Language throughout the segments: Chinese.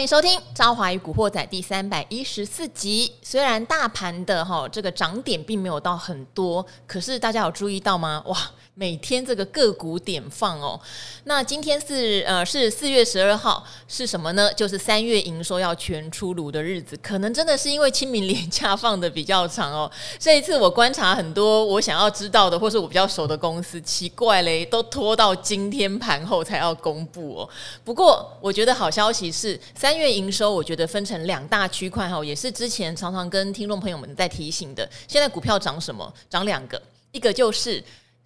欢迎收听《昭华与古惑仔》第三百一十四集。虽然大盘的哈这个涨点并没有到很多，可是大家有注意到吗？哇，每天这个个股点放哦。那今天是呃是四月十二号，是什么呢？就是三月营收要全出炉的日子。可能真的是因为清明连假放的比较长哦。这一次我观察很多我想要知道的，或是我比较熟的公司，奇怪嘞，都拖到今天盘后才要公布哦。不过我觉得好消息是。三月营收，我觉得分成两大区块哈，也是之前常常跟听众朋友们在提醒的。现在股票涨什么？涨两个，一个就是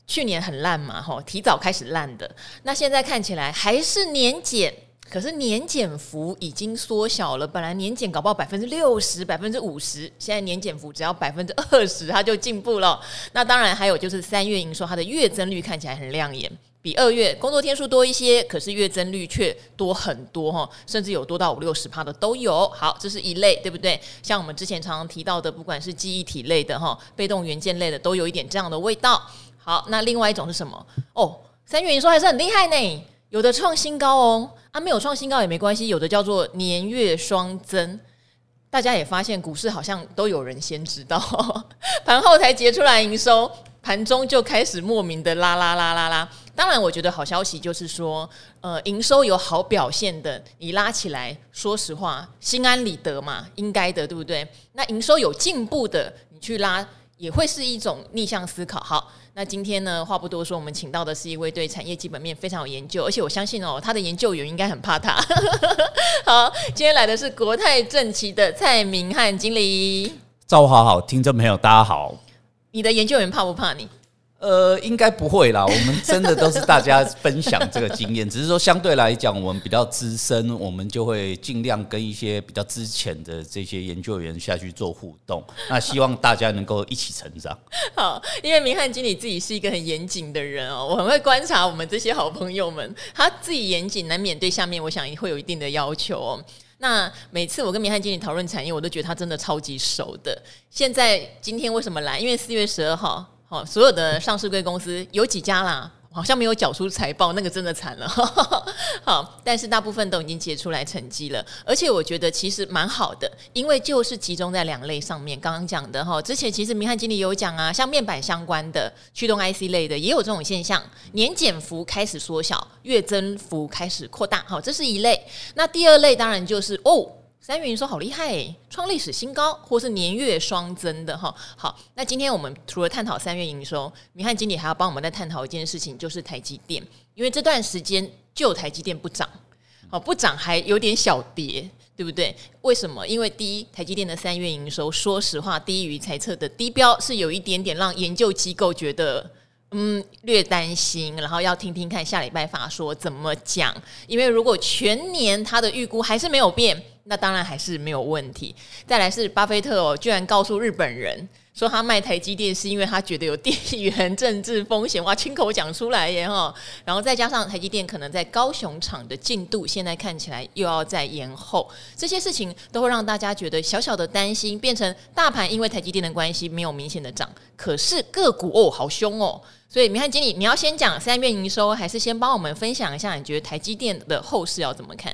去年很烂嘛，哈，提早开始烂的。那现在看起来还是年减，可是年减幅已经缩小了。本来年减搞不好百分之六十、百分之五十，现在年减幅只要百分之二十，它就进步了。那当然还有就是三月营收，它的月增率看起来很亮眼。比二月工作天数多一些，可是月增率却多很多哈，甚至有多到五六十趴的都有。好，这是一类，对不对？像我们之前常常提到的，不管是记忆体类的哈，被动元件类的，都有一点这样的味道。好，那另外一种是什么？哦，三月营收还是很厉害呢，有的创新高哦，啊，没有创新高也没关系，有的叫做年月双增。大家也发现股市好像都有人先知道，盘后才结出来营收。盘中就开始莫名的拉拉拉拉拉，当然我觉得好消息就是说，呃，营收有好表现的，你拉起来，说实话，心安理得嘛，应该的，对不对？那营收有进步的，你去拉也会是一种逆向思考。好，那今天呢，话不多说，我们请到的是一位对产业基本面非常有研究，而且我相信哦，他的研究员应该很怕他。好，今天来的是国泰正奇的蔡明汉经理。赵华好，听众朋友大家好。你的研究员怕不怕你？呃，应该不会啦。我们真的都是大家分享这个经验，只是说相对来讲，我们比较资深，我们就会尽量跟一些比较之前的这些研究员下去做互动。那希望大家能够一起成长。好，因为明翰经理自己是一个很严谨的人哦，我很会观察我们这些好朋友们，他自己严谨，难免对下面我想会有一定的要求哦。那每次我跟明翰经理讨论产业，我都觉得他真的超级熟的。现在今天为什么来？因为四月十二号，好，所有的上市贵公司有几家啦？好像没有缴出财报，那个真的惨了。好，但是大部分都已经结出来成绩了，而且我觉得其实蛮好的，因为就是集中在两类上面。刚刚讲的哈，之前其实明翰经理有讲啊，像面板相关的驱动 IC 类的也有这种现象，年减幅开始缩小，月增幅开始扩大。好，这是一类。那第二类当然就是哦。三月营收好厉害，创历史新高，或是年月双增的哈。好，那今天我们除了探讨三月营收，明翰经理还要帮我们再探讨一件事情，就是台积电，因为这段时间就台积电不涨，好不涨还有点小跌，对不对？为什么？因为第一，台积电的三月营收，说实话低于猜测的低标，是有一点点让研究机构觉得。嗯，略担心，然后要听听看下礼拜法说怎么讲。因为如果全年它的预估还是没有变，那当然还是没有问题。再来是巴菲特哦，居然告诉日本人说他卖台积电是因为他觉得有地缘政治风险，哇，亲口讲出来耶哈。然后再加上台积电可能在高雄厂的进度现在看起来又要再延后，这些事情都会让大家觉得小小的担心，变成大盘因为台积电的关系没有明显的涨，可是个股哦好凶哦。所以，明翰经理，你要先讲三月营收，还是先帮我们分享一下？你觉得台积电的后市要怎么看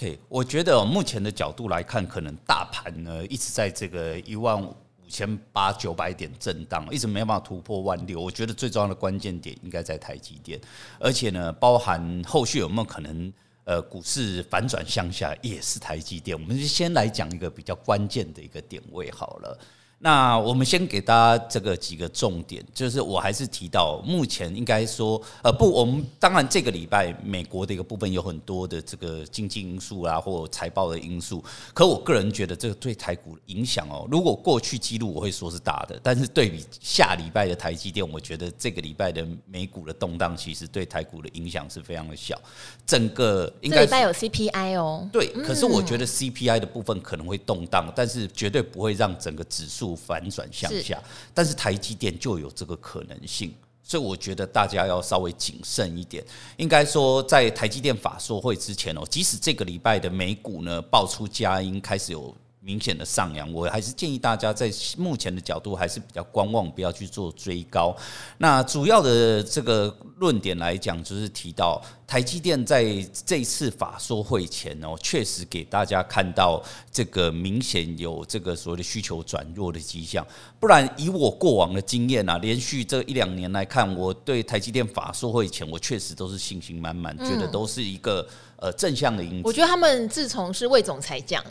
？OK，我觉得目前的角度来看，可能大盘呢一直在这个一万五千八九百点震荡，一直没办法突破万六。我觉得最重要的关键点应该在台积电，而且呢，包含后续有没有可能呃股市反转向下，也是台积电。我们就先来讲一个比较关键的一个点位好了。那我们先给大家这个几个重点，就是我还是提到，目前应该说，呃，不，我们当然这个礼拜美国的一个部分有很多的这个经济因素啊，或财报的因素，可我个人觉得这个对台股影响哦，如果过去记录我会说是大的，但是对比下礼拜的台积电，我觉得这个礼拜的美股的动荡其实对台股的影响是非常的小。整个应该这礼拜有 CPI 哦，对，可是我觉得 CPI 的部分可能会动荡，但是绝对不会让整个指数。反转向下，是但是台积电就有这个可能性，所以我觉得大家要稍微谨慎一点。应该说，在台积电法说会之前哦，即使这个礼拜的美股呢爆出佳音，开始有明显的上扬，我还是建议大家在目前的角度还是比较观望，不要去做追高。那主要的这个论点来讲，就是提到台积电在这次法说会前哦，确实给大家看到这个明显有这个所谓的需求转弱的迹象。不然以我过往的经验啊，连续这一两年来看，我对台积电法说会前，我确实都是信心满满，觉得都是一个呃正向的因子。我觉得他们自从是魏总裁讲。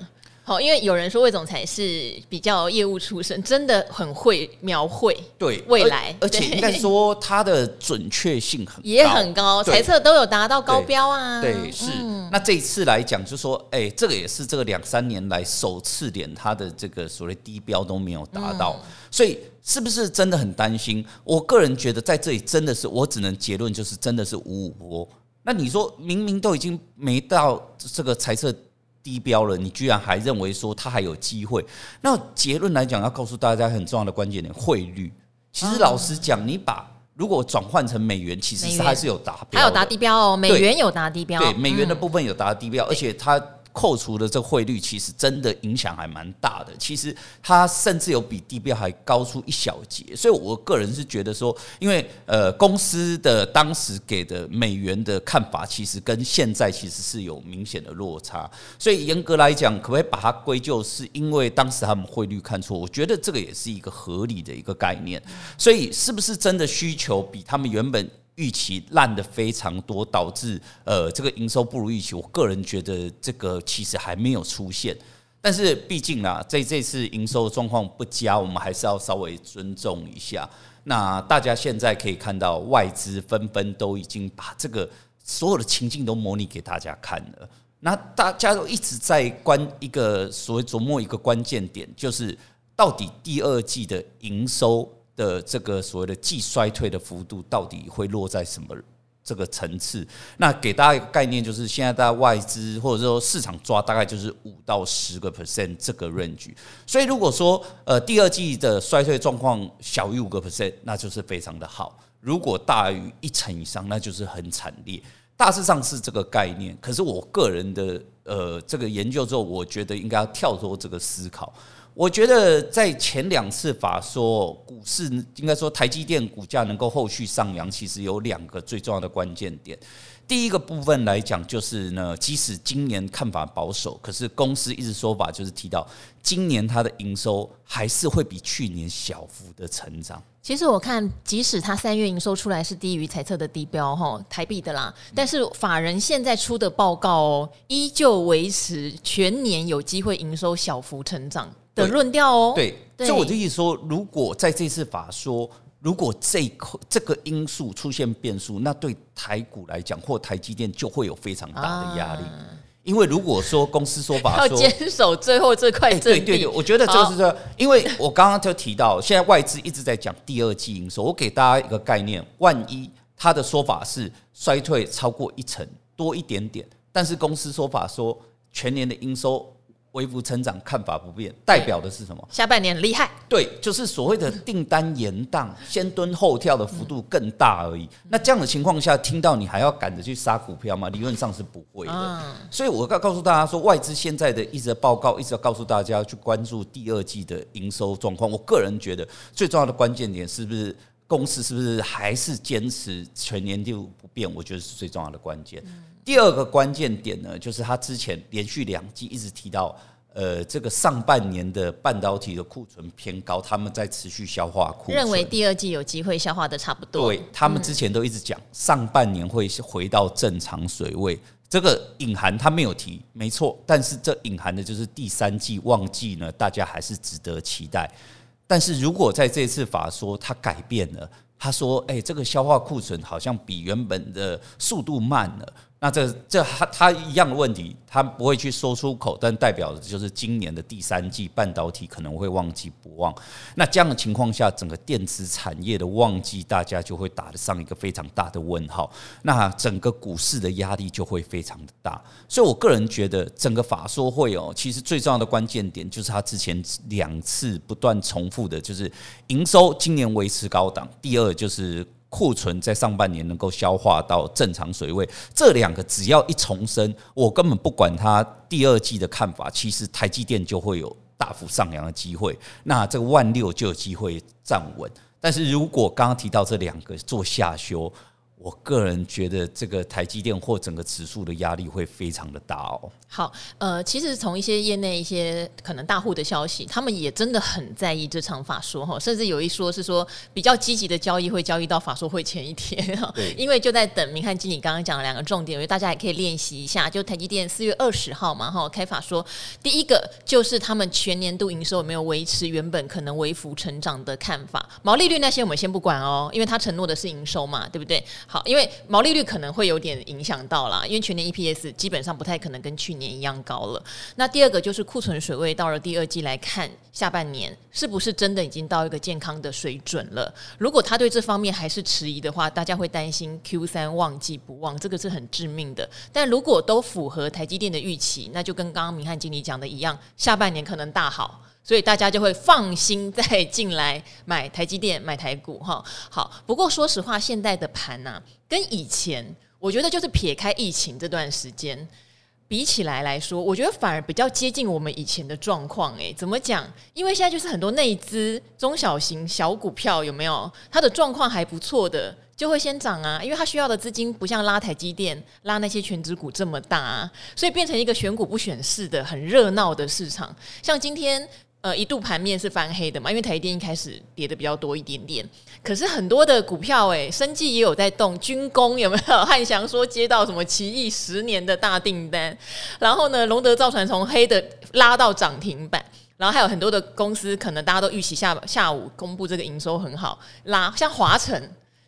好，因为有人说魏总裁是比较业务出身，真的很会描绘对未来，而且应该说他的准确性很高也很高，猜测都有达到高标啊。对，对是。嗯、那这一次来讲，就说，哎、欸，这个也是这个两三年来首次连他的这个所谓低标都没有达到，嗯、所以是不是真的很担心？我个人觉得在这里真的是，我只能结论就是真的是五五波。那你说明明都已经没到这个猜测。低标了，你居然还认为说它还有机会？那结论来讲，要告诉大家很重要的关键点：汇率。其实老实讲，你把如果转换成美元，其实还是有达标，还有达低标哦。美元有达低标，对，美元的部分有达低标，而且它。扣除的这汇率，其实真的影响还蛮大的。其实它甚至有比地标还高出一小截，所以我个人是觉得说，因为呃公司的当时给的美元的看法，其实跟现在其实是有明显的落差。所以严格来讲，可不可以把它归咎是因为当时他们汇率看错？我觉得这个也是一个合理的一个概念。所以是不是真的需求比他们原本？预期烂的非常多，导致呃这个营收不如预期。我个人觉得这个其实还没有出现，但是毕竟啦，在这次营收状况不佳，我们还是要稍微尊重一下。那大家现在可以看到，外资纷纷都已经把这个所有的情境都模拟给大家看了。那大家都一直在关一个所谓琢磨一个关键点，就是到底第二季的营收。的这个所谓的季衰退的幅度到底会落在什么这个层次？那给大家一个概念，就是现在大家外资或者说市场抓大概就是五到十个 percent 这个 range。所以如果说呃第二季的衰退状况小于五个 percent，那就是非常的好；如果大于一成以上，那就是很惨烈。大致上是这个概念。可是我个人的呃这个研究之后，我觉得应该要跳脱这个思考。我觉得在前两次法说股市，应该说台积电股价能够后续上扬，其实有两个最重要的关键点。第一个部分来讲，就是呢，即使今年看法保守，可是公司一直说法就是提到，今年它的营收还是会比去年小幅的成长。其实我看，即使它三月营收出来是低于财测的低标哈，台币的啦，但是法人现在出的报告哦，依旧维持全年有机会营收小幅成长的论调哦。对，所以我就意思说，如果在这次法说。如果这这个因素出现变数，那对台股来讲，或台积电就会有非常大的压力。因为如果说公司说法说要坚守最后这块阵地，对对对，我觉得就是这。因为我刚刚就提到，现在外资一直在讲第二季营收，我给大家一个概念：万一他的说法是衰退超过一成多一点点，但是公司说法说全年的营收。微幅成长看法不变，代表的是什么？下半年厉害。对，就是所谓的订单延宕、先蹲后跳的幅度更大而已。那这样的情况下，听到你还要赶着去杀股票吗？理论上是不会的。所以我告告诉大家说，外资现在的一直报告，一直要告诉大家去关注第二季的营收状况。我个人觉得最重要的关键点是不是公司是不是还是坚持全年就不变？我觉得是最重要的关键。第二个关键点呢，就是他之前连续两季一直提到，呃，这个上半年的半导体的库存偏高，他们在持续消化库存，认为第二季有机会消化的差不多。对，他们之前都一直讲上半年会回到正常水位，这个隐含他没有提，没错，但是这隐含的就是第三季旺季呢，大家还是值得期待。但是如果在这次法说他改变了，他说，哎，这个消化库存好像比原本的速度慢了。那这这他他一样的问题，他不会去说出口，但代表的就是今年的第三季半导体可能会旺季不旺。那这样的情况下，整个电子产业的旺季，大家就会打得上一个非常大的问号。那整个股市的压力就会非常的大。所以我个人觉得，整个法说会哦，其实最重要的关键点就是他之前两次不断重复的，就是营收今年维持高档，第二就是。库存在上半年能够消化到正常水位，这两个只要一重申，我根本不管它第二季的看法，其实台积电就会有大幅上扬的机会，那这个万六就有机会站稳。但是如果刚刚提到这两个做下修，我个人觉得这个台积电或整个指数的压力会非常的大哦。好，呃，其实从一些业内一些可能大户的消息，他们也真的很在意这场法说哈，甚至有一说是说比较积极的交易会交易到法说会前一天哈，对，因为就在等明翰经理刚刚讲的两个重点，我觉得大家也可以练习一下。就台积电四月二十号嘛哈开法说，第一个就是他们全年度营收有没有维持原本可能微幅成长的看法，毛利率那些我们先不管哦，因为他承诺的是营收嘛，对不对？好，因为毛利率可能会有点影响到啦，因为全年 EPS 基本上不太可能跟去年一样高了。那第二个就是库存水位到了第二季来看，下半年是不是真的已经到一个健康的水准了？如果他对这方面还是迟疑的话，大家会担心 Q 三旺季不旺，这个是很致命的。但如果都符合台积电的预期，那就跟刚刚明翰经理讲的一样，下半年可能大好。所以大家就会放心再进来买台积电、买台股哈。好，不过说实话，现在的盘呐，跟以前我觉得就是撇开疫情这段时间比起来来说，我觉得反而比较接近我们以前的状况。诶，怎么讲？因为现在就是很多内资、中小型小股票有没有它的状况还不错的，就会先涨啊。因为它需要的资金不像拉台积电、拉那些全职股这么大啊，所以变成一个选股不选市的很热闹的市场。像今天。呃，一度盘面是翻黑的嘛，因为台积电一开始跌的比较多一点点，可是很多的股票诶，生技也有在动，军工有没有？汉翔说接到什么奇异十年的大订单，然后呢，龙德造船从黑的拉到涨停板，然后还有很多的公司，可能大家都预期下下午公布这个营收很好，拉像华城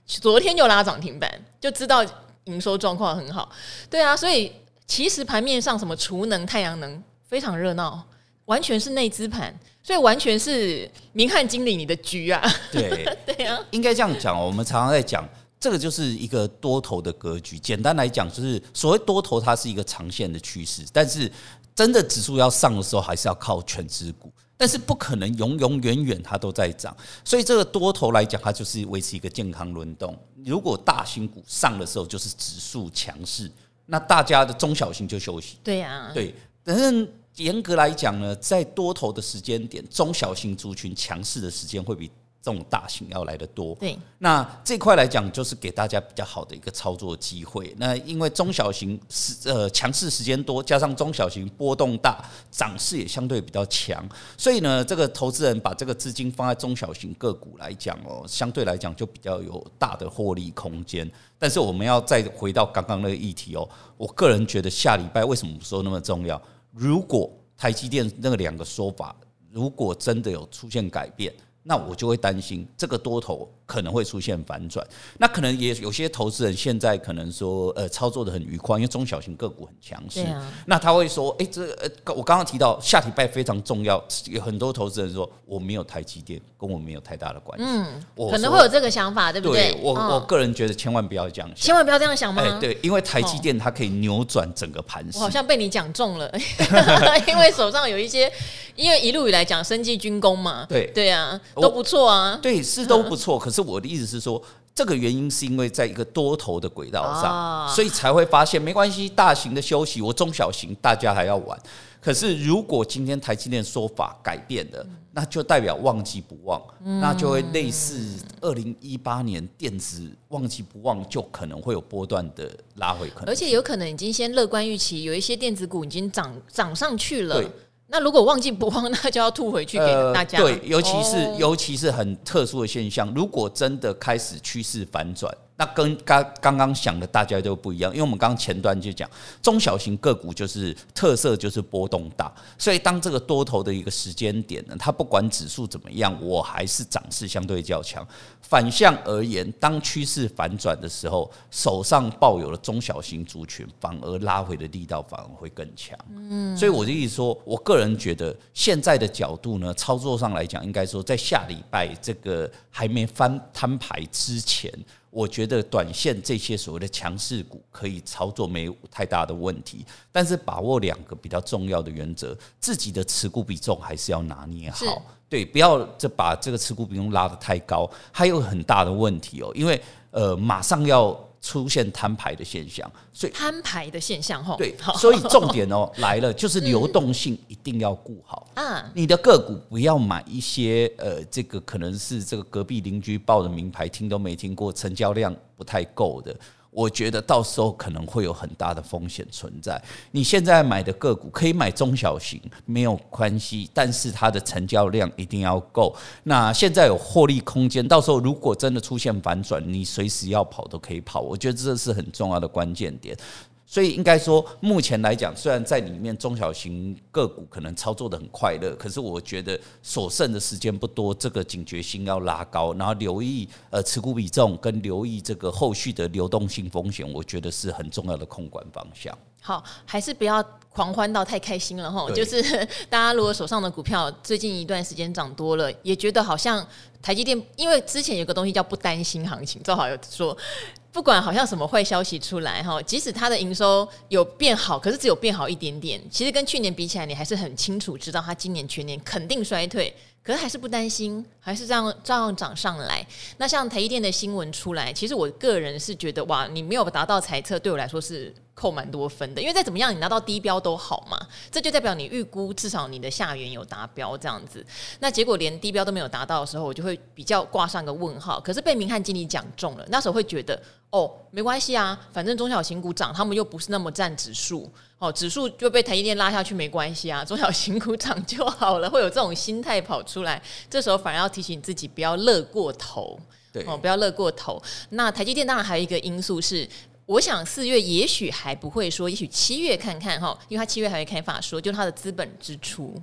昨天就拉涨停板，就知道营收状况很好，对啊，所以其实盘面上什么储能、太阳能非常热闹。完全是内资盘，所以完全是明翰经理你的局啊！对 对啊，应该这样讲。我们常常在讲，这个就是一个多头的格局。简单来讲，就是所谓多头，它是一个长线的趋势。但是真的指数要上的时候，还是要靠权值股。但是不可能永永远远它都在涨。所以这个多头来讲，它就是维持一个健康轮动。如果大型股上的时候，就是指数强势，那大家的中小型就休息。对呀，对，反正。严格来讲呢，在多头的时间点，中小型族群强势的时间会比这种大型要来得多。对，那这块来讲，就是给大家比较好的一个操作机会。那因为中小型是呃强势时间多，加上中小型波动大，涨势也相对比较强，所以呢，这个投资人把这个资金放在中小型个股来讲哦，相对来讲就比较有大的获利空间。但是我们要再回到刚刚那个议题哦，我个人觉得下礼拜为什么说那么重要？如果台积电那两个说法，如果真的有出现改变，那我就会担心这个多头可能会出现反转。那可能也有些投资人现在可能说，呃，操作的很愉快，因为中小型个股很强势。那他会说，哎，这呃，我刚刚提到下礼拜非常重要，有很多投资人说我没有台积电，跟我没有太大的关系。嗯，可能会有这个想法，对不对？我我个人觉得千万不要这样想，千万不要这样想吗？对，因为台积电它可以扭转整个盘势。我好像被你讲中了，因为手上有一些，因为一路以来讲生技军工嘛，对对啊。都不错啊，对，是都不错。可是我的意思是说，这个原因是因为在一个多头的轨道上，所以才会发现没关系，大型的休息，我中小型大家还要玩。可是如果今天台积电说法改变了，那就代表旺季不旺，那就会类似二零一八年电子旺季不旺，就可能会有波段的拉回可能，而且有可能已经先乐观预期，有一些电子股已经涨涨上去了。那如果忘记不忘，那就要吐回去给大家。呃、对，尤其是、哦、尤其是很特殊的现象，如果真的开始趋势反转。那跟刚刚刚想的大家都不一样，因为我们刚刚前端就讲中小型个股就是特色就是波动大，所以当这个多头的一个时间点呢，它不管指数怎么样，我还是涨势相对较强。反向而言，当趋势反转的时候，手上抱有了中小型族群，反而拉回的力道反而会更强。嗯，所以我的意思说，我个人觉得现在的角度呢，操作上来讲，应该说在下礼拜这个还没翻摊牌之前。我觉得短线这些所谓的强势股可以操作，没有太大的问题。但是把握两个比较重要的原则，自己的持股比重还是要拿捏好。对，不要这把这个持股比重拉得太高，还有很大的问题哦。因为呃，马上要出现摊牌的现象，所以摊牌的现象吼，对，所以重点哦 来了，就是流动性一定要顾好。啊。你的个股不要买一些呃，这个可能是这个隔壁邻居报的名牌，听都没听过，成交量不太够的。我觉得到时候可能会有很大的风险存在。你现在买的个股可以买中小型，没有关系，但是它的成交量一定要够。那现在有获利空间，到时候如果真的出现反转，你随时要跑都可以跑。我觉得这是很重要的关键点。所以应该说，目前来讲，虽然在里面中小型个股可能操作的很快乐，可是我觉得所剩的时间不多，这个警觉性要拉高，然后留意呃持股比重跟留意这个后续的流动性风险，我觉得是很重要的控管方向。好，还是不要狂欢到太开心了哈。就是 大家如果手上的股票最近一段时间涨多了，也觉得好像台积电，因为之前有个东西叫不担心行情，正好有说。不管好像什么坏消息出来哈，即使它的营收有变好，可是只有变好一点点。其实跟去年比起来，你还是很清楚知道它今年全年肯定衰退。可是还是不担心，还是这样照样涨上来。那像台积电的新闻出来，其实我个人是觉得哇，你没有达到猜测，对我来说是扣蛮多分的。因为再怎么样，你拿到低标都好嘛，这就代表你预估至少你的下缘有达标这样子。那结果连低标都没有达到的时候，我就会比较挂上个问号。可是被明翰经理讲中了，那时候会觉得哦，没关系啊，反正中小型股涨，他们又不是那么占指数。哦，指数就被台积电拉下去没关系啊，中小型股涨就好了，会有这种心态跑出来。这时候反而要提醒自己不要乐过头，对哦，不要乐过头。那台积电当然还有一个因素是，我想四月也许还不会说，也许七月看看哈，因为他七月还会开法说，就他的资本支出，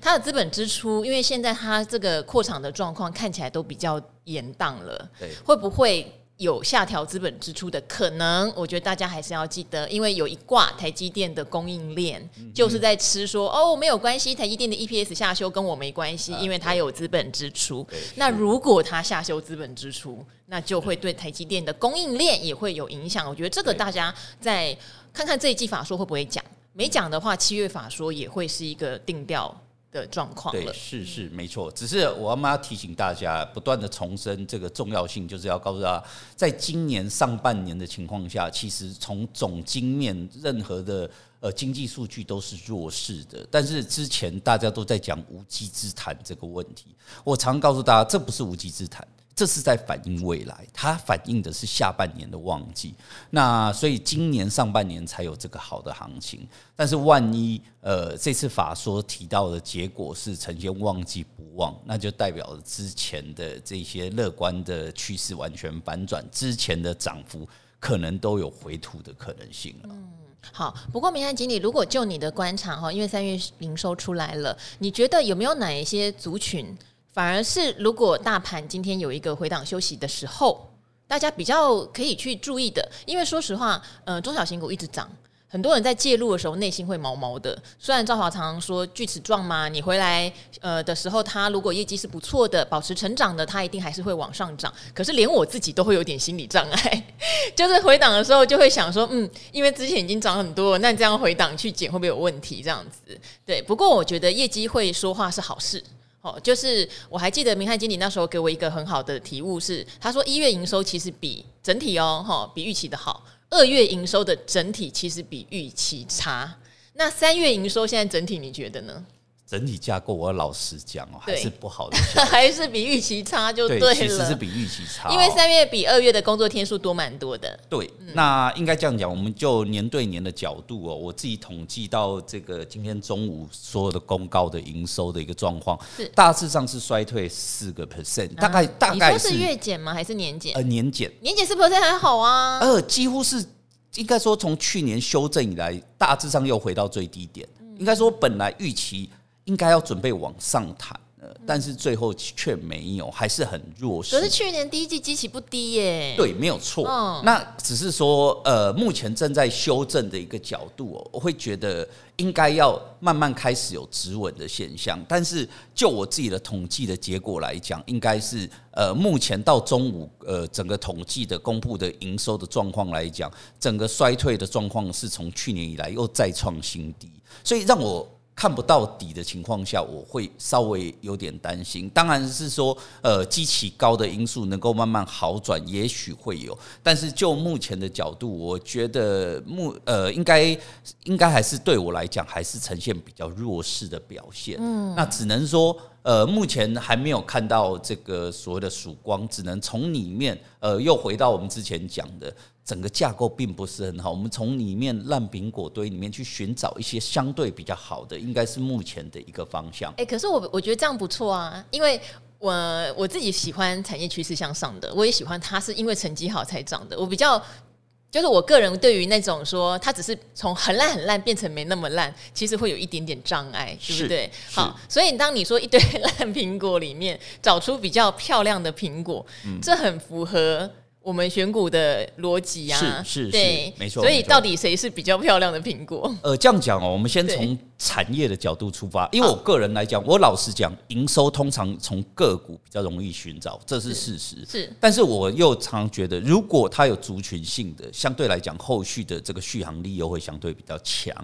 他的资本支出，因为现在他这个扩厂的状况看起来都比较严当了，对，会不会？有下调资本支出的可能，我觉得大家还是要记得，因为有一挂台积电的供应链就是在吃说哦，没有关系，台积电的 EPS 下修跟我没关系，因为它有资本支出。那如果它下修资本支出，那就会对台积电的供应链也会有影响。我觉得这个大家再看看这一季法说会不会讲，没讲的话，七月法说也会是一个定调的状况对，是是没错，只是我要提醒大家，不断的重申这个重要性，就是要告诉大家，在今年上半年的情况下，其实从总经面任何的呃经济数据都是弱势的。但是之前大家都在讲无稽之谈这个问题，我常告诉大家，这不是无稽之谈。这是在反映未来，它反映的是下半年的旺季。那所以今年上半年才有这个好的行情。但是万一呃这次法说提到的结果是呈现旺季不旺，那就代表之前的这些乐观的趋势完全反转，之前的涨幅可能都有回吐的可能性了。嗯，好。不过明翰经理，如果就你的观察哈，因为三月营收出来了，你觉得有没有哪一些族群？反而是，如果大盘今天有一个回档休息的时候，大家比较可以去注意的，因为说实话，呃，中小型股一直涨，很多人在介入的时候内心会毛毛的。虽然赵华常常说锯齿状嘛，你回来呃的时候，它如果业绩是不错的，保持成长的，它一定还是会往上涨。可是连我自己都会有点心理障碍，就是回档的时候就会想说，嗯，因为之前已经涨很多，那这样回档去减会不会有问题？这样子，对。不过我觉得业绩会说话是好事。哦，就是我还记得明翰经理那时候给我一个很好的题目是，他说一月营收其实比整体哦，哈，比预期的好；二月营收的整体其实比预期差。那三月营收现在整体你觉得呢？整体架构，我要老实讲哦，还是不好的，还是比预期差就对了。其实是比预期差，因为三月比二月的工作天数多蛮多的。对，那应该这样讲，我们就年对年的角度哦，我自己统计到这个今天中午所有的公告的营收的一个状况，是大致上是衰退四个 percent，大概大概是月减吗？还是年减？呃，年减，年减四 percent 还好啊。呃，几乎是应该说从去年修正以来，大致上又回到最低点。应该说本来预期。应该要准备往上弹了，但是最后却没有，还是很弱势。可是去年第一季基期不低耶。对，没有错。哦、那只是说，呃，目前正在修正的一个角度哦，我会觉得应该要慢慢开始有止稳的现象。但是就我自己的统计的结果来讲，应该是呃，目前到中午呃，整个统计的公布的营收的状况来讲，整个衰退的状况是从去年以来又再创新低，所以让我。看不到底的情况下，我会稍微有点担心。当然是说，呃，基期高的因素能够慢慢好转，也许会有。但是就目前的角度，我觉得目呃，应该应该还是对我来讲，还是呈现比较弱势的表现。嗯，那只能说，呃，目前还没有看到这个所谓的曙光，只能从里面，呃，又回到我们之前讲的。整个架构并不是很好，我们从里面烂苹果堆里面去寻找一些相对比较好的，应该是目前的一个方向。哎，可是我我觉得这样不错啊，因为我我自己喜欢产业趋势向上的，我也喜欢它是因为成绩好才涨的。我比较就是我个人对于那种说它只是从很烂很烂变成没那么烂，其实会有一点点障碍，对不对？好，所以当你说一堆 烂苹果里面找出比较漂亮的苹果，嗯，这很符合。我们选股的逻辑啊，是是对，是没错。所以到底谁是比较漂亮的苹果？呃，这样讲哦，我们先从产业的角度出发，因为我个人来讲，我老实讲，营收通常从个股比较容易寻找，这是事实。是，是，但是我又常常觉得，如果它有族群性的，相对来讲，后续的这个续航力又会相对比较强。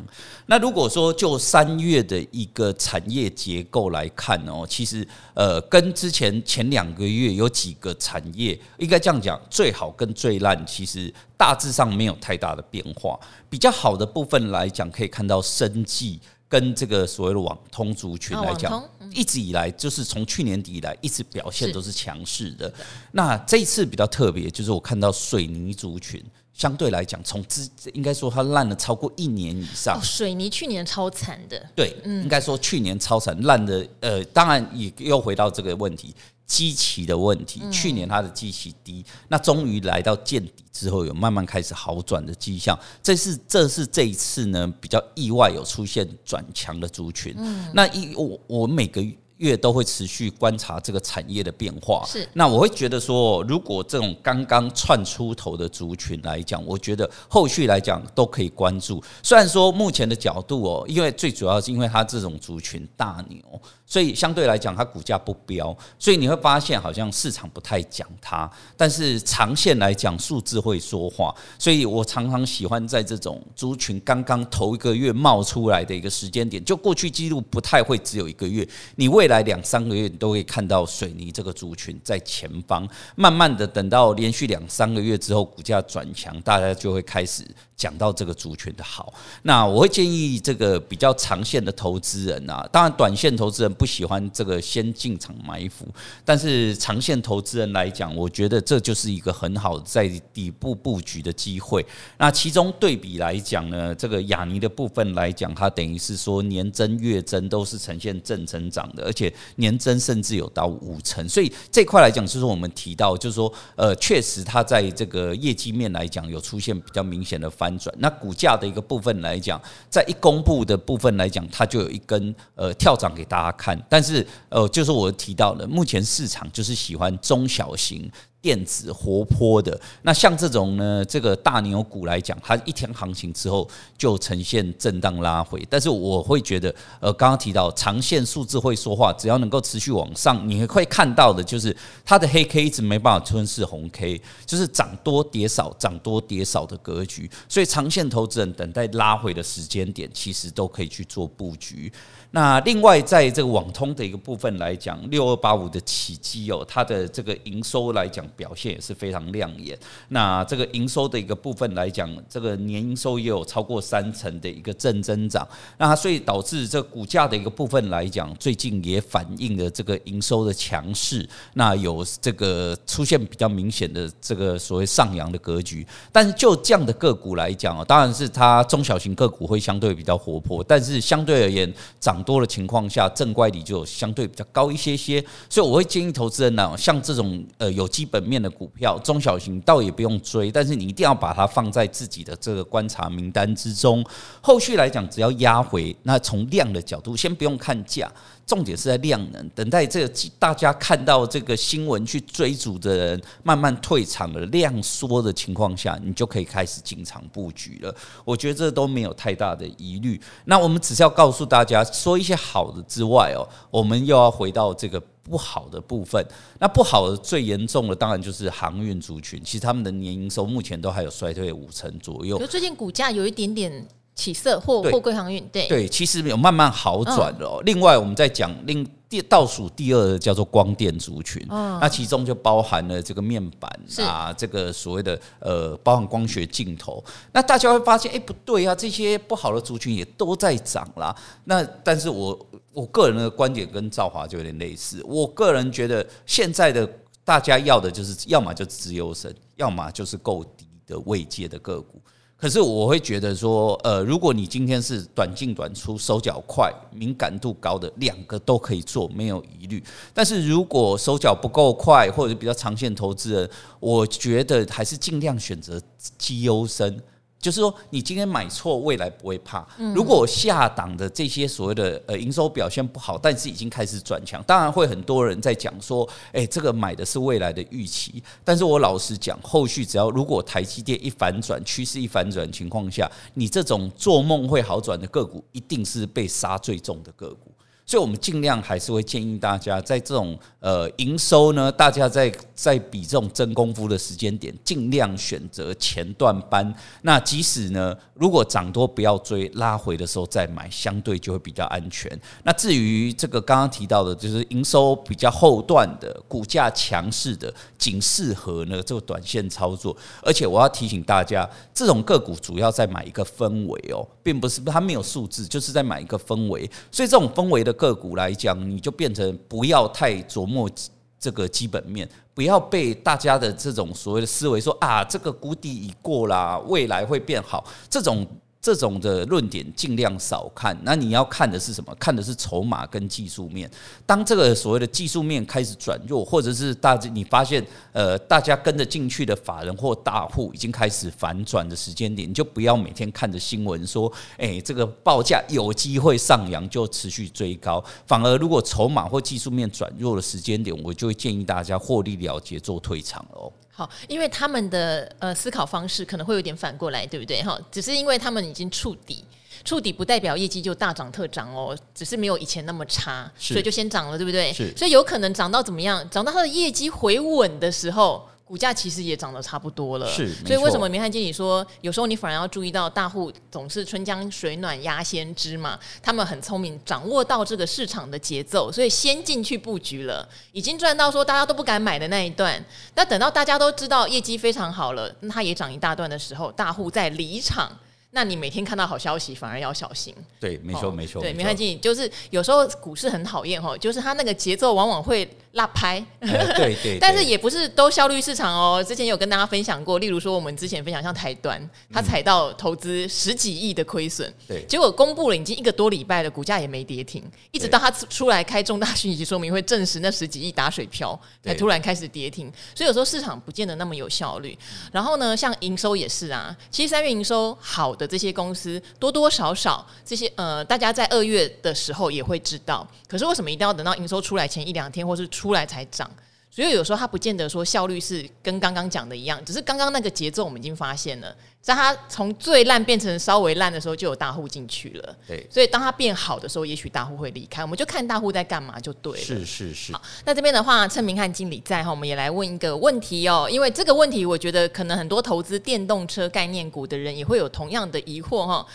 那如果说就三月的一个产业结构来看哦，其实呃，跟之前前两个月有几个产业，应该这样讲，最好跟最烂，其实大致上没有太大的变化。比较好的部分来讲，可以看到生计。跟这个所谓的网通族群来讲，一直以来就是从去年底以来一直表现都是强势的。那这一次比较特别，就是我看到水泥族群相对来讲，从之应该说它烂了超过一年以上。水泥去年超惨的，对，应该说去年超惨烂的。呃，当然也又回到这个问题。基期的问题，去年它的基期低，那终于来到见底之后，有慢慢开始好转的迹象。这是这是这一次呢比较意外有出现转强的族群。那一我我每个月都会持续观察这个产业的变化。是，那我会觉得说，如果这种刚刚窜出头的族群来讲，我觉得后续来讲都可以关注。虽然说目前的角度哦，因为最主要是因为它这种族群大牛。所以相对来讲，它股价不飙，所以你会发现好像市场不太讲它。但是长线来讲，数字会说话。所以我常常喜欢在这种族群刚刚头一个月冒出来的一个时间点，就过去记录不太会只有一个月。你未来两三个月，你都会看到水泥这个族群在前方。慢慢的，等到连续两三个月之后，股价转强，大家就会开始。讲到这个族群的好，那我会建议这个比较长线的投资人啊，当然短线投资人不喜欢这个先进场埋伏，但是长线投资人来讲，我觉得这就是一个很好在底部布局的机会。那其中对比来讲呢，这个亚尼的部分来讲，它等于是说年增月增都是呈现正增长的，而且年增甚至有到五成，所以这块来讲，就是我们提到，就是说，呃，确实它在这个业绩面来讲有出现比较明显的翻转。那股价的一个部分来讲，在一公布的部分来讲，它就有一根呃跳涨给大家看。但是呃，就是我提到的，目前市场就是喜欢中小型。电子活泼的，那像这种呢，这个大牛股来讲，它一天行情之后就呈现震荡拉回。但是我会觉得，呃，刚刚提到长线数字会说话，只要能够持续往上，你会看到的就是它的黑 K 一直没办法吞噬红 K，就是涨多跌少，涨多跌少的格局。所以长线投资人等待拉回的时间点，其实都可以去做布局。那另外，在这个网通的一个部分来讲，六二八五的起机哦，它的这个营收来讲表现也是非常亮眼。那这个营收的一个部分来讲，这个年营收也有超过三成的一个正增长。那所以导致这股价的一个部分来讲，最近也反映了这个营收的强势。那有这个出现比较明显的这个所谓上扬的格局。但是就这样的个股来讲哦，当然是它中小型个股会相对比较活泼，但是相对而言涨。多的情况下，正乖离就相对比较高一些些，所以我会建议投资人呢，像这种呃有基本面的股票，中小型倒也不用追，但是你一定要把它放在自己的这个观察名单之中。后续来讲，只要压回，那从量的角度，先不用看价。重点是在量能，等待这个大家看到这个新闻去追逐的人慢慢退场了，量缩的情况下，你就可以开始进场布局了。我觉得这都没有太大的疑虑。那我们只是要告诉大家，说一些好的之外哦，我们又要回到这个不好的部分。那不好的最严重的，当然就是航运族群，其实他们的年营收目前都还有衰退五成左右。就最近股价有一点点。起色货货柜航运，对对，其实有慢慢好转了，哦。嗯、另外，我们在讲另第倒数第二的叫做光电族群，嗯、那其中就包含了这个面板啊，是这个所谓的呃，包含光学镜头。那大家会发现，哎，不对啊，这些不好的族群也都在涨啦。那但是我我个人的观点跟赵华就有点类似，我个人觉得现在的大家要的就是，要么就资优生，要么就是够低的位阶的个股。可是我会觉得说，呃，如果你今天是短进短出、手脚快、敏感度高的，两个都可以做，没有疑虑。但是如果手脚不够快，或者是比较长线投资人，我觉得还是尽量选择绩优生。就是说，你今天买错，未来不会怕。如果下档的这些所谓的呃营收表现不好，但是已经开始转强，当然会很多人在讲说，诶，这个买的是未来的预期。但是我老实讲，后续只要如果台积电一反转，趋势一反转的情况下，你这种做梦会好转的个股，一定是被杀最重的个股。所以，我们尽量还是会建议大家，在这种呃营收呢，大家在在比这种真功夫的时间点，尽量选择前段班。那即使呢，如果涨多不要追，拉回的时候再买，相对就会比较安全。那至于这个刚刚提到的，就是营收比较后段的，股价强势的，仅适合呢这个短线操作。而且我要提醒大家，这种个股主要在买一个氛围哦，并不是它没有数字，就是在买一个氛围。所以这种氛围的。个股来讲，你就变成不要太琢磨这个基本面，不要被大家的这种所谓的思维说啊，这个谷底已过啦，未来会变好这种。这种的论点尽量少看，那你要看的是什么？看的是筹码跟技术面。当这个所谓的技术面开始转弱，或者是大家你发现呃大家跟着进去的法人或大户已经开始反转的时间点，你就不要每天看着新闻说，哎，这个报价有机会上扬就持续追高。反而如果筹码或技术面转弱的时间点，我就会建议大家获利了结做退场哦。好，因为他们的呃思考方式可能会有点反过来，对不对？哈，只是因为他们已经触底，触底不代表业绩就大涨特涨哦，只是没有以前那么差，所以就先涨了，对不对？是，所以有可能涨到怎么样？涨到它的业绩回稳的时候。股价其实也涨得差不多了，是，所以为什么明翰经理说，有时候你反而要注意到大户总是春江水暖鸭先知嘛，他们很聪明，掌握到这个市场的节奏，所以先进去布局了，已经赚到说大家都不敢买的那一段。那等到大家都知道业绩非常好了，那它也涨一大段的时候，大户在离场。那你每天看到好消息，反而要小心。对，没错，没错。对，明翰经理就是有时候股市很讨厌哈，就是它那个节奏往往会。拉拍，对 对，但是也不是都效率市场哦。之前有跟大家分享过，例如说我们之前分享像台端，他踩到投资十几亿的亏损，对，结果公布了已经一个多礼拜了，股价也没跌停，一直到他出来开重大讯息说明会证实那十几亿打水漂，才突然开始跌停。所以有时候市场不见得那么有效率。然后呢，像营收也是啊，其实三月营收好的这些公司多多少少这些呃，大家在二月的时候也会知道。可是为什么一定要等到营收出来前一两天，或是出来才涨，所以有时候它不见得说效率是跟刚刚讲的一样，只是刚刚那个节奏我们已经发现了，在它从最烂变成稍微烂的时候，就有大户进去了。对，所以当它变好的时候，也许大户会离开，我们就看大户在干嘛就对了。是是是。好，那这边的话，趁明翰经理在哈，我们也来问一个问题哦，因为这个问题，我觉得可能很多投资电动车概念股的人也会有同样的疑惑哈。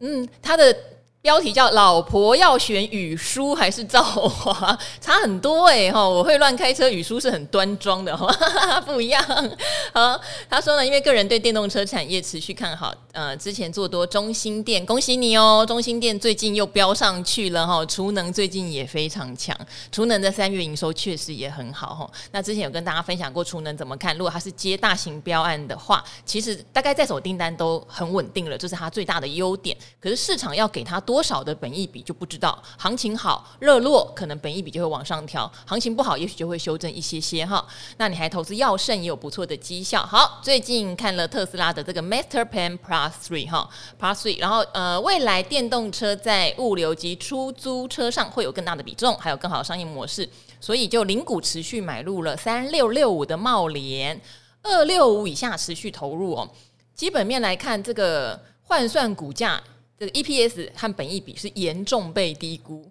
嗯，他的。标题叫“老婆要选宇舒还是造华”，差很多哎哈！我会乱开车，宇舒是很端庄的哈，不一样。好，他说呢，因为个人对电动车产业持续看好，呃，之前做多中兴店，恭喜你哦！中兴店最近又飙上去了哈，储能最近也非常强，储能的三月营收确实也很好哈。那之前有跟大家分享过储能怎么看，如果他是接大型标案的话，其实大概在手订单都很稳定了，这是他最大的优点。可是市场要给他多。多少的本益比就不知道，行情好热络，可能本益比就会往上调；行情不好，也许就会修正一些些哈。那你还投资药盛也有不错的绩效。好，最近看了特斯拉的这个 Master Plan Plus Three 哈，Plus Three，然后呃，未来电动车在物流及出租车上会有更大的比重，还有更好的商业模式，所以就零股持续买入了三六六五的茂联，二六五以下持续投入哦。基本面来看，这个换算股价。这个 EPS 和本益比是严重被低估。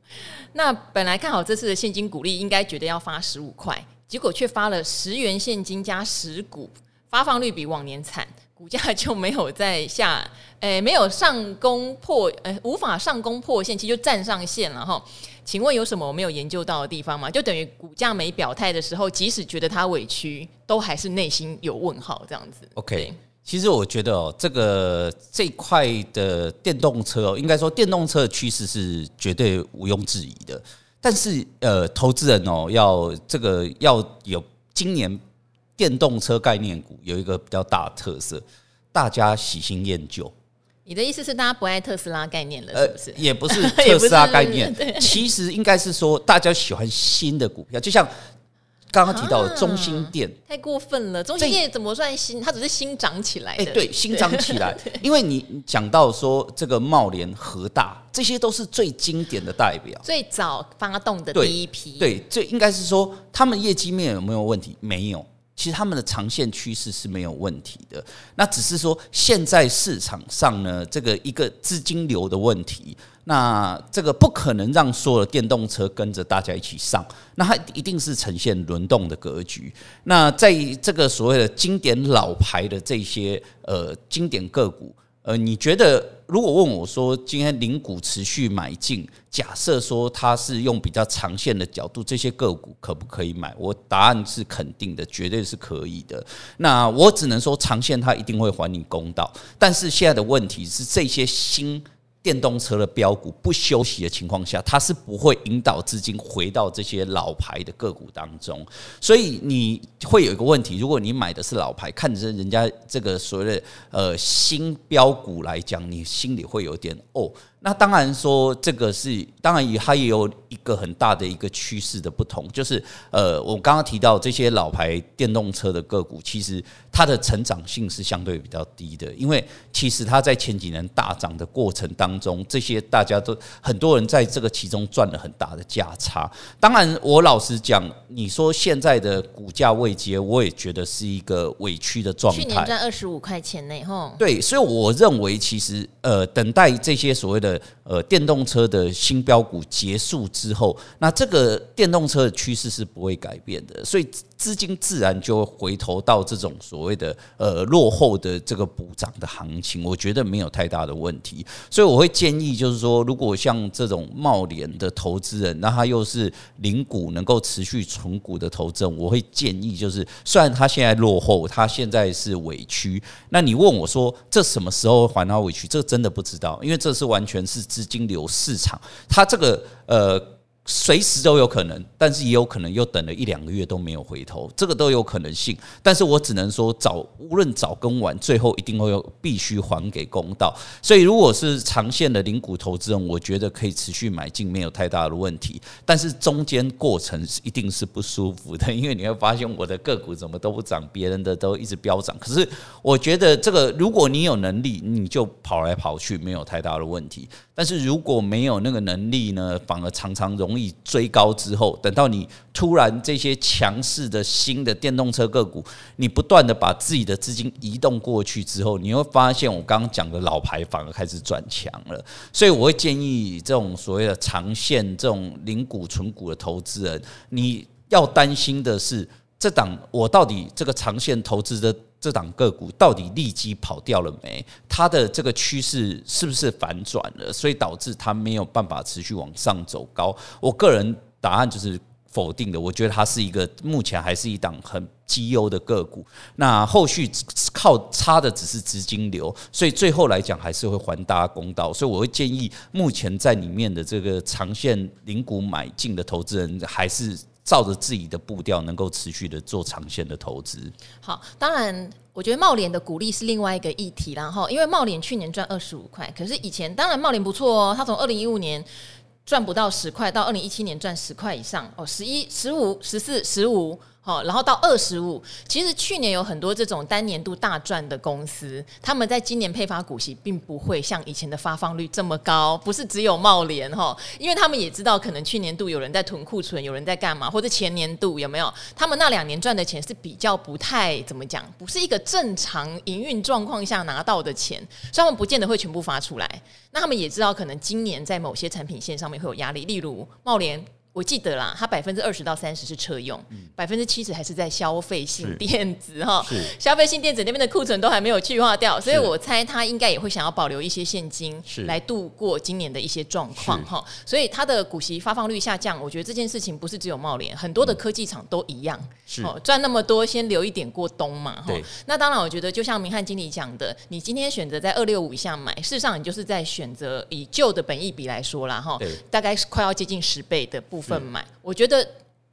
那本来看好这次的现金股利，应该觉得要发十五块，结果却发了十元现金加十股，发放率比往年惨。股价 就没有再下，诶，没有上攻破，诶，无法上攻破线，其实就站上线了哈。请问有什么我没有研究到的地方吗？就等于股价没表态的时候，即使觉得它委屈，都还是内心有问号这样子。OK，其实我觉得哦，这个这块的电动车哦，应该说电动车的趋势是绝对毋庸置疑的。但是呃，投资人哦，要这个要有今年电动车概念股有一个比较大的特色，大家喜新厌旧。你的意思是大家不爱特斯拉概念了，是不是？呃，也不是 特斯拉概念，其实应该是说大家喜欢新的股票，就像刚刚提到的中兴电，太过分了。中心店怎么算新？它只是新长起来的。哎，对，新长起来。因为你讲到说这个茂联、和大，这些都是最经典的代表，最早发动的第一批。对，这应该是说他们业绩面有没有问题？没有。其实他们的长线趋势是没有问题的，那只是说现在市场上呢，这个一个资金流的问题，那这个不可能让所有的电动车跟着大家一起上，那它一定是呈现轮动的格局。那在这个所谓的经典老牌的这些呃经典个股。呃，你觉得如果问我说，今天零股持续买进，假设说它是用比较长线的角度，这些个股可不可以买？我答案是肯定的，绝对是可以的。那我只能说，长线它一定会还你公道。但是现在的问题是，这些新。电动车的标股不休息的情况下，它是不会引导资金回到这些老牌的个股当中，所以你会有一个问题：如果你买的是老牌，看着人家这个所谓的呃新标股来讲，你心里会有点哦。那当然说这个是，当然也它也有一个很大的一个趋势的不同，就是呃，我刚刚提到这些老牌电动车的个股，其实它的成长性是相对比较低的，因为其实它在前几年大涨的过程当中，这些大家都很多人在这个其中赚了很大的价差。当然，我老实讲，你说现在的股价未接，我也觉得是一个委屈的状态。去年赚二十五块钱内，吼。对，所以我认为其实呃，等待这些所谓的。呃，电动车的新标股结束之后，那这个电动车的趋势是不会改变的，所以资金自然就会回头到这种所谓的呃落后的这个补涨的行情，我觉得没有太大的问题。所以我会建议，就是说，如果像这种贸联的投资人，那他又是零股能够持续存股的投资人，我会建议，就是虽然他现在落后，他现在是委屈，那你问我说这什么时候还他委屈？这真的不知道，因为这是完全是资金流市场，它这个呃。随时都有可能，但是也有可能又等了一两个月都没有回头，这个都有可能性。但是我只能说早，无论早跟晚，最后一定会有必须还给公道。所以，如果是长线的零股投资人，我觉得可以持续买进，没有太大的问题。但是中间过程一定是不舒服的，因为你会发现我的个股怎么都不涨，别人的都一直飙涨。可是我觉得这个，如果你有能力，你就跑来跑去，没有太大的问题。但是如果没有那个能力呢，反而常常容容易追高之后，等到你突然这些强势的新的电动车个股，你不断的把自己的资金移动过去之后，你会发现我刚刚讲的老牌反而开始转强了。所以我会建议这种所谓的长线、这种零股存股的投资人，你要担心的是，这档我到底这个长线投资的。这档个股到底利基跑掉了没？它的这个趋势是不是反转了？所以导致它没有办法持续往上走高。我个人答案就是否定的。我觉得它是一个目前还是一档很绩优的个股。那后续靠差的只是资金流，所以最后来讲还是会还大家公道。所以我会建议目前在里面的这个长线零股买进的投资人还是。照着自己的步调，能够持续的做长线的投资。好，当然，我觉得茂联的股利是另外一个议题，然后因为茂联去年赚二十五块，可是以前当然茂联不错哦，它从二零一五年赚不到十块，到二零一七年赚十块以上哦，十一、十五、十四、十五。好，然后到二十五，其实去年有很多这种单年度大赚的公司，他们在今年配发股息，并不会像以前的发放率这么高，不是只有茂联哈，因为他们也知道，可能去年度有人在囤库存，有人在干嘛，或者前年度有没有，他们那两年赚的钱是比较不太怎么讲，不是一个正常营运状况下拿到的钱，所以他们不见得会全部发出来。那他们也知道，可能今年在某些产品线上面会有压力，例如茂联。我记得啦，它百分之二十到三十是车用，百分之七十还是在消费性电子哈。消费性电子那边的库存都还没有去化掉，所以我猜它应该也会想要保留一些现金，来度过今年的一些状况哈。所以它的股息发放率下降，我觉得这件事情不是只有茂联，很多的科技厂都一样。哦，赚那么多，先留一点过冬嘛哈。那当然，我觉得就像明翰经理讲的，你今天选择在二六五以下买，事实上你就是在选择以旧的本益比来说啦哈，大概是快要接近十倍的部分买，我觉得。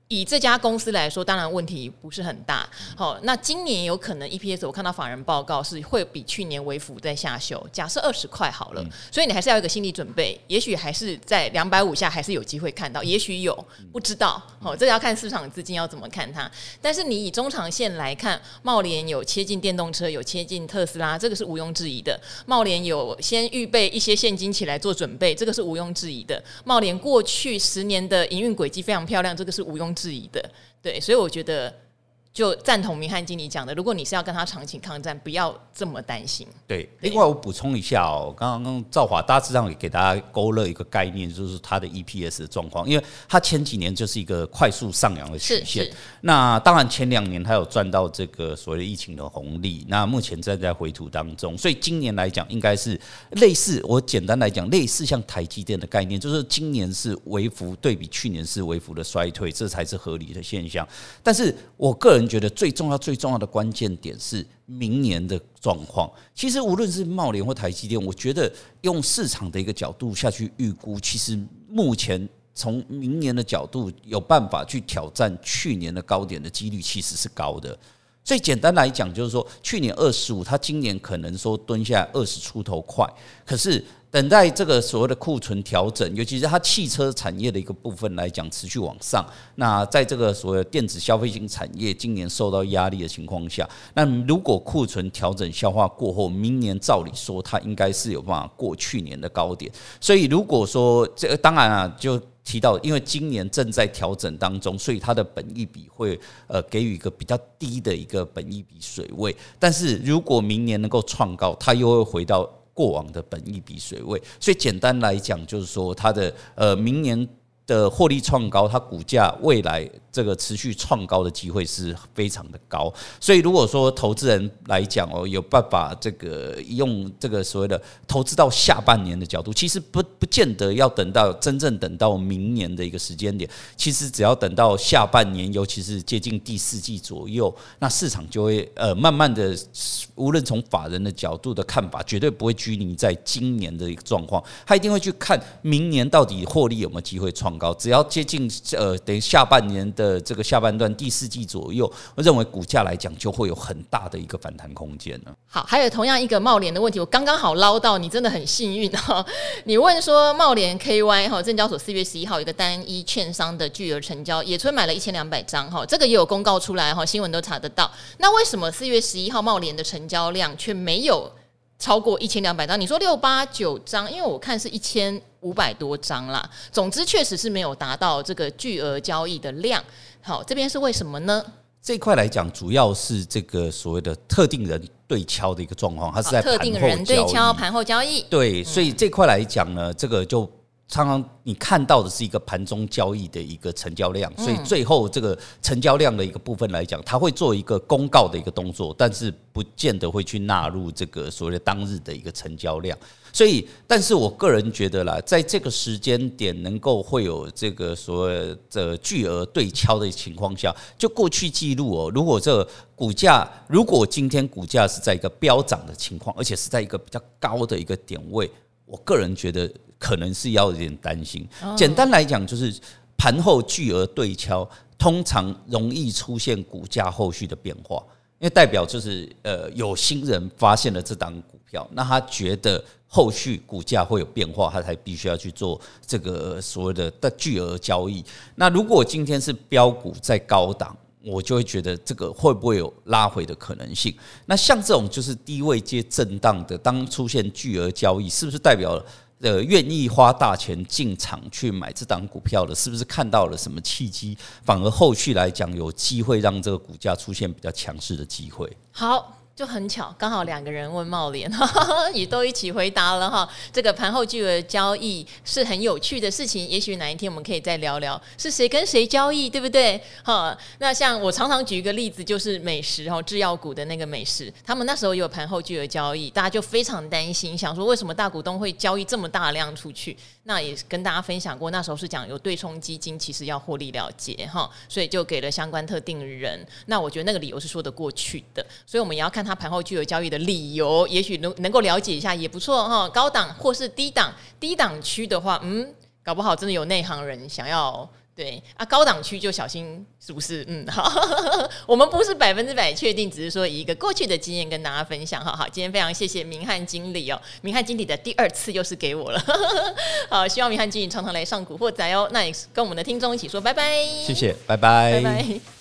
以这家公司来说，当然问题不是很大。好，那今年有可能 EPS，我看到法人报告是会比去年微幅在下修，假设二十块好了。所以你还是要有一个心理准备，也许还是在两百五下还是有机会看到，也许有，不知道。好，这个要看市场资金要怎么看它。但是你以中长线来看，茂联有切进电动车，有切进特斯拉，这个是毋庸置疑的。茂联有先预备一些现金起来做准备，这个是毋庸置疑的。茂联过去十年的营运轨迹非常漂亮，这个是毋庸。质疑的，对，所以我觉得。就赞同明翰经理讲的，如果你是要跟他长期抗战，不要这么担心。对，另外我补充一下哦，刚刚兆华大致上也给大家勾勒一个概念，就是它的 EPS 的状况，因为它前几年就是一个快速上扬的曲线。那当然前两年它有赚到这个所谓的疫情的红利，那目前正在回吐当中，所以今年来讲应该是类似，我简单来讲，类似像台积电的概念，就是今年是微幅对比去年是微幅的衰退，这才是合理的现象。但是我个人。人觉得最重要、最重要的关键点是明年的状况。其实无论是贸联或台积电，我觉得用市场的一个角度下去预估，其实目前从明年的角度有办法去挑战去年的高点的几率其实是高的。最简单来讲，就是说去年二十五，它今年可能说蹲下二十出头快，可是。等待这个所谓的库存调整，尤其是它汽车产业的一个部分来讲，持续往上。那在这个所谓电子消费型产业今年受到压力的情况下，那如果库存调整消化过后，明年照理说它应该是有办法过去年的高点。所以如果说这当然啊，就提到因为今年正在调整当中，所以它的本益比会呃给予一个比较低的一个本益比水位。但是如果明年能够创高，它又会回到。过往的本益比水位，所以简单来讲，就是说它的呃明年的获利创高，它股价未来。这个持续创高的机会是非常的高，所以如果说投资人来讲哦，有办法这个用这个所谓的投资到下半年的角度，其实不不见得要等到真正等到明年的一个时间点，其实只要等到下半年，尤其是接近第四季左右，那市场就会呃慢慢的，无论从法人的角度的看法，绝对不会拘泥在今年的一个状况，他一定会去看明年到底获利有没有机会创高，只要接近呃等于下半年的。这个下半段第四季左右，我认为股价来讲就会有很大的一个反弹空间呢。好，还有同样一个贸联的问题，我刚刚好捞到，你真的很幸运哈。你问说贸联 KY 哈，证交所四月十一号一个单一券商的巨额成交，野村买了一千两百张哈，这个也有公告出来哈，新闻都查得到。那为什么四月十一号贸联的成交量却没有超过一千两百张？你说六八九张，因为我看是一千。五百多张啦，总之确实是没有达到这个巨额交易的量。好，这边是为什么呢？这一块来讲，主要是这个所谓的特定人对敲的一个状况，它是在特定人对敲盘后交易。对，所以这块来讲呢，这个就。常常你看到的是一个盘中交易的一个成交量，所以最后这个成交量的一个部分来讲，它会做一个公告的一个动作，但是不见得会去纳入这个所谓的当日的一个成交量。所以，但是我个人觉得啦，在这个时间点能够会有这个所谓的巨额对敲的情况下，就过去记录哦，如果这股价如果今天股价是在一个飙涨的情况，而且是在一个比较高的一个点位，我个人觉得。可能是要有点担心。简单来讲，就是盘后巨额对敲，通常容易出现股价后续的变化，因为代表就是呃有心人发现了这档股票，那他觉得后续股价会有变化，他才必须要去做这个所谓的的巨额交易。那如果今天是标股在高档，我就会觉得这个会不会有拉回的可能性？那像这种就是低位接震荡的，当出现巨额交易，是不是代表？呃，愿意花大钱进场去买这档股票的，是不是看到了什么契机？反而后续来讲，有机会让这个股价出现比较强势的机会。好。就很巧，刚好两个人问茂联，也都一起回答了哈。这个盘后巨额交易是很有趣的事情，也许哪一天我们可以再聊聊是谁跟谁交易，对不对？哈，那像我常常举一个例子，就是美食哈，制药股的那个美食，他们那时候有盘后巨额交易，大家就非常担心，想说为什么大股东会交易这么大量出去？那也跟大家分享过，那时候是讲有对冲基金其实要获利了结哈，所以就给了相关特定人。那我觉得那个理由是说得过去的，所以我们也要看。他盘后具有交易的理由，也许能能够了解一下也不错哈。高档或是低档，低档区的话，嗯，搞不好真的有内行人想要对啊。高档区就小心，是不是？嗯，好，我们不是百分之百确定，只是说以一个过去的经验跟大家分享。好好，今天非常谢谢明翰经理哦，明翰经理的第二次又是给我了。好，希望明翰经理常常来上古惑仔哦。那也跟我们的听众一起说拜拜，谢谢，拜拜，拜拜。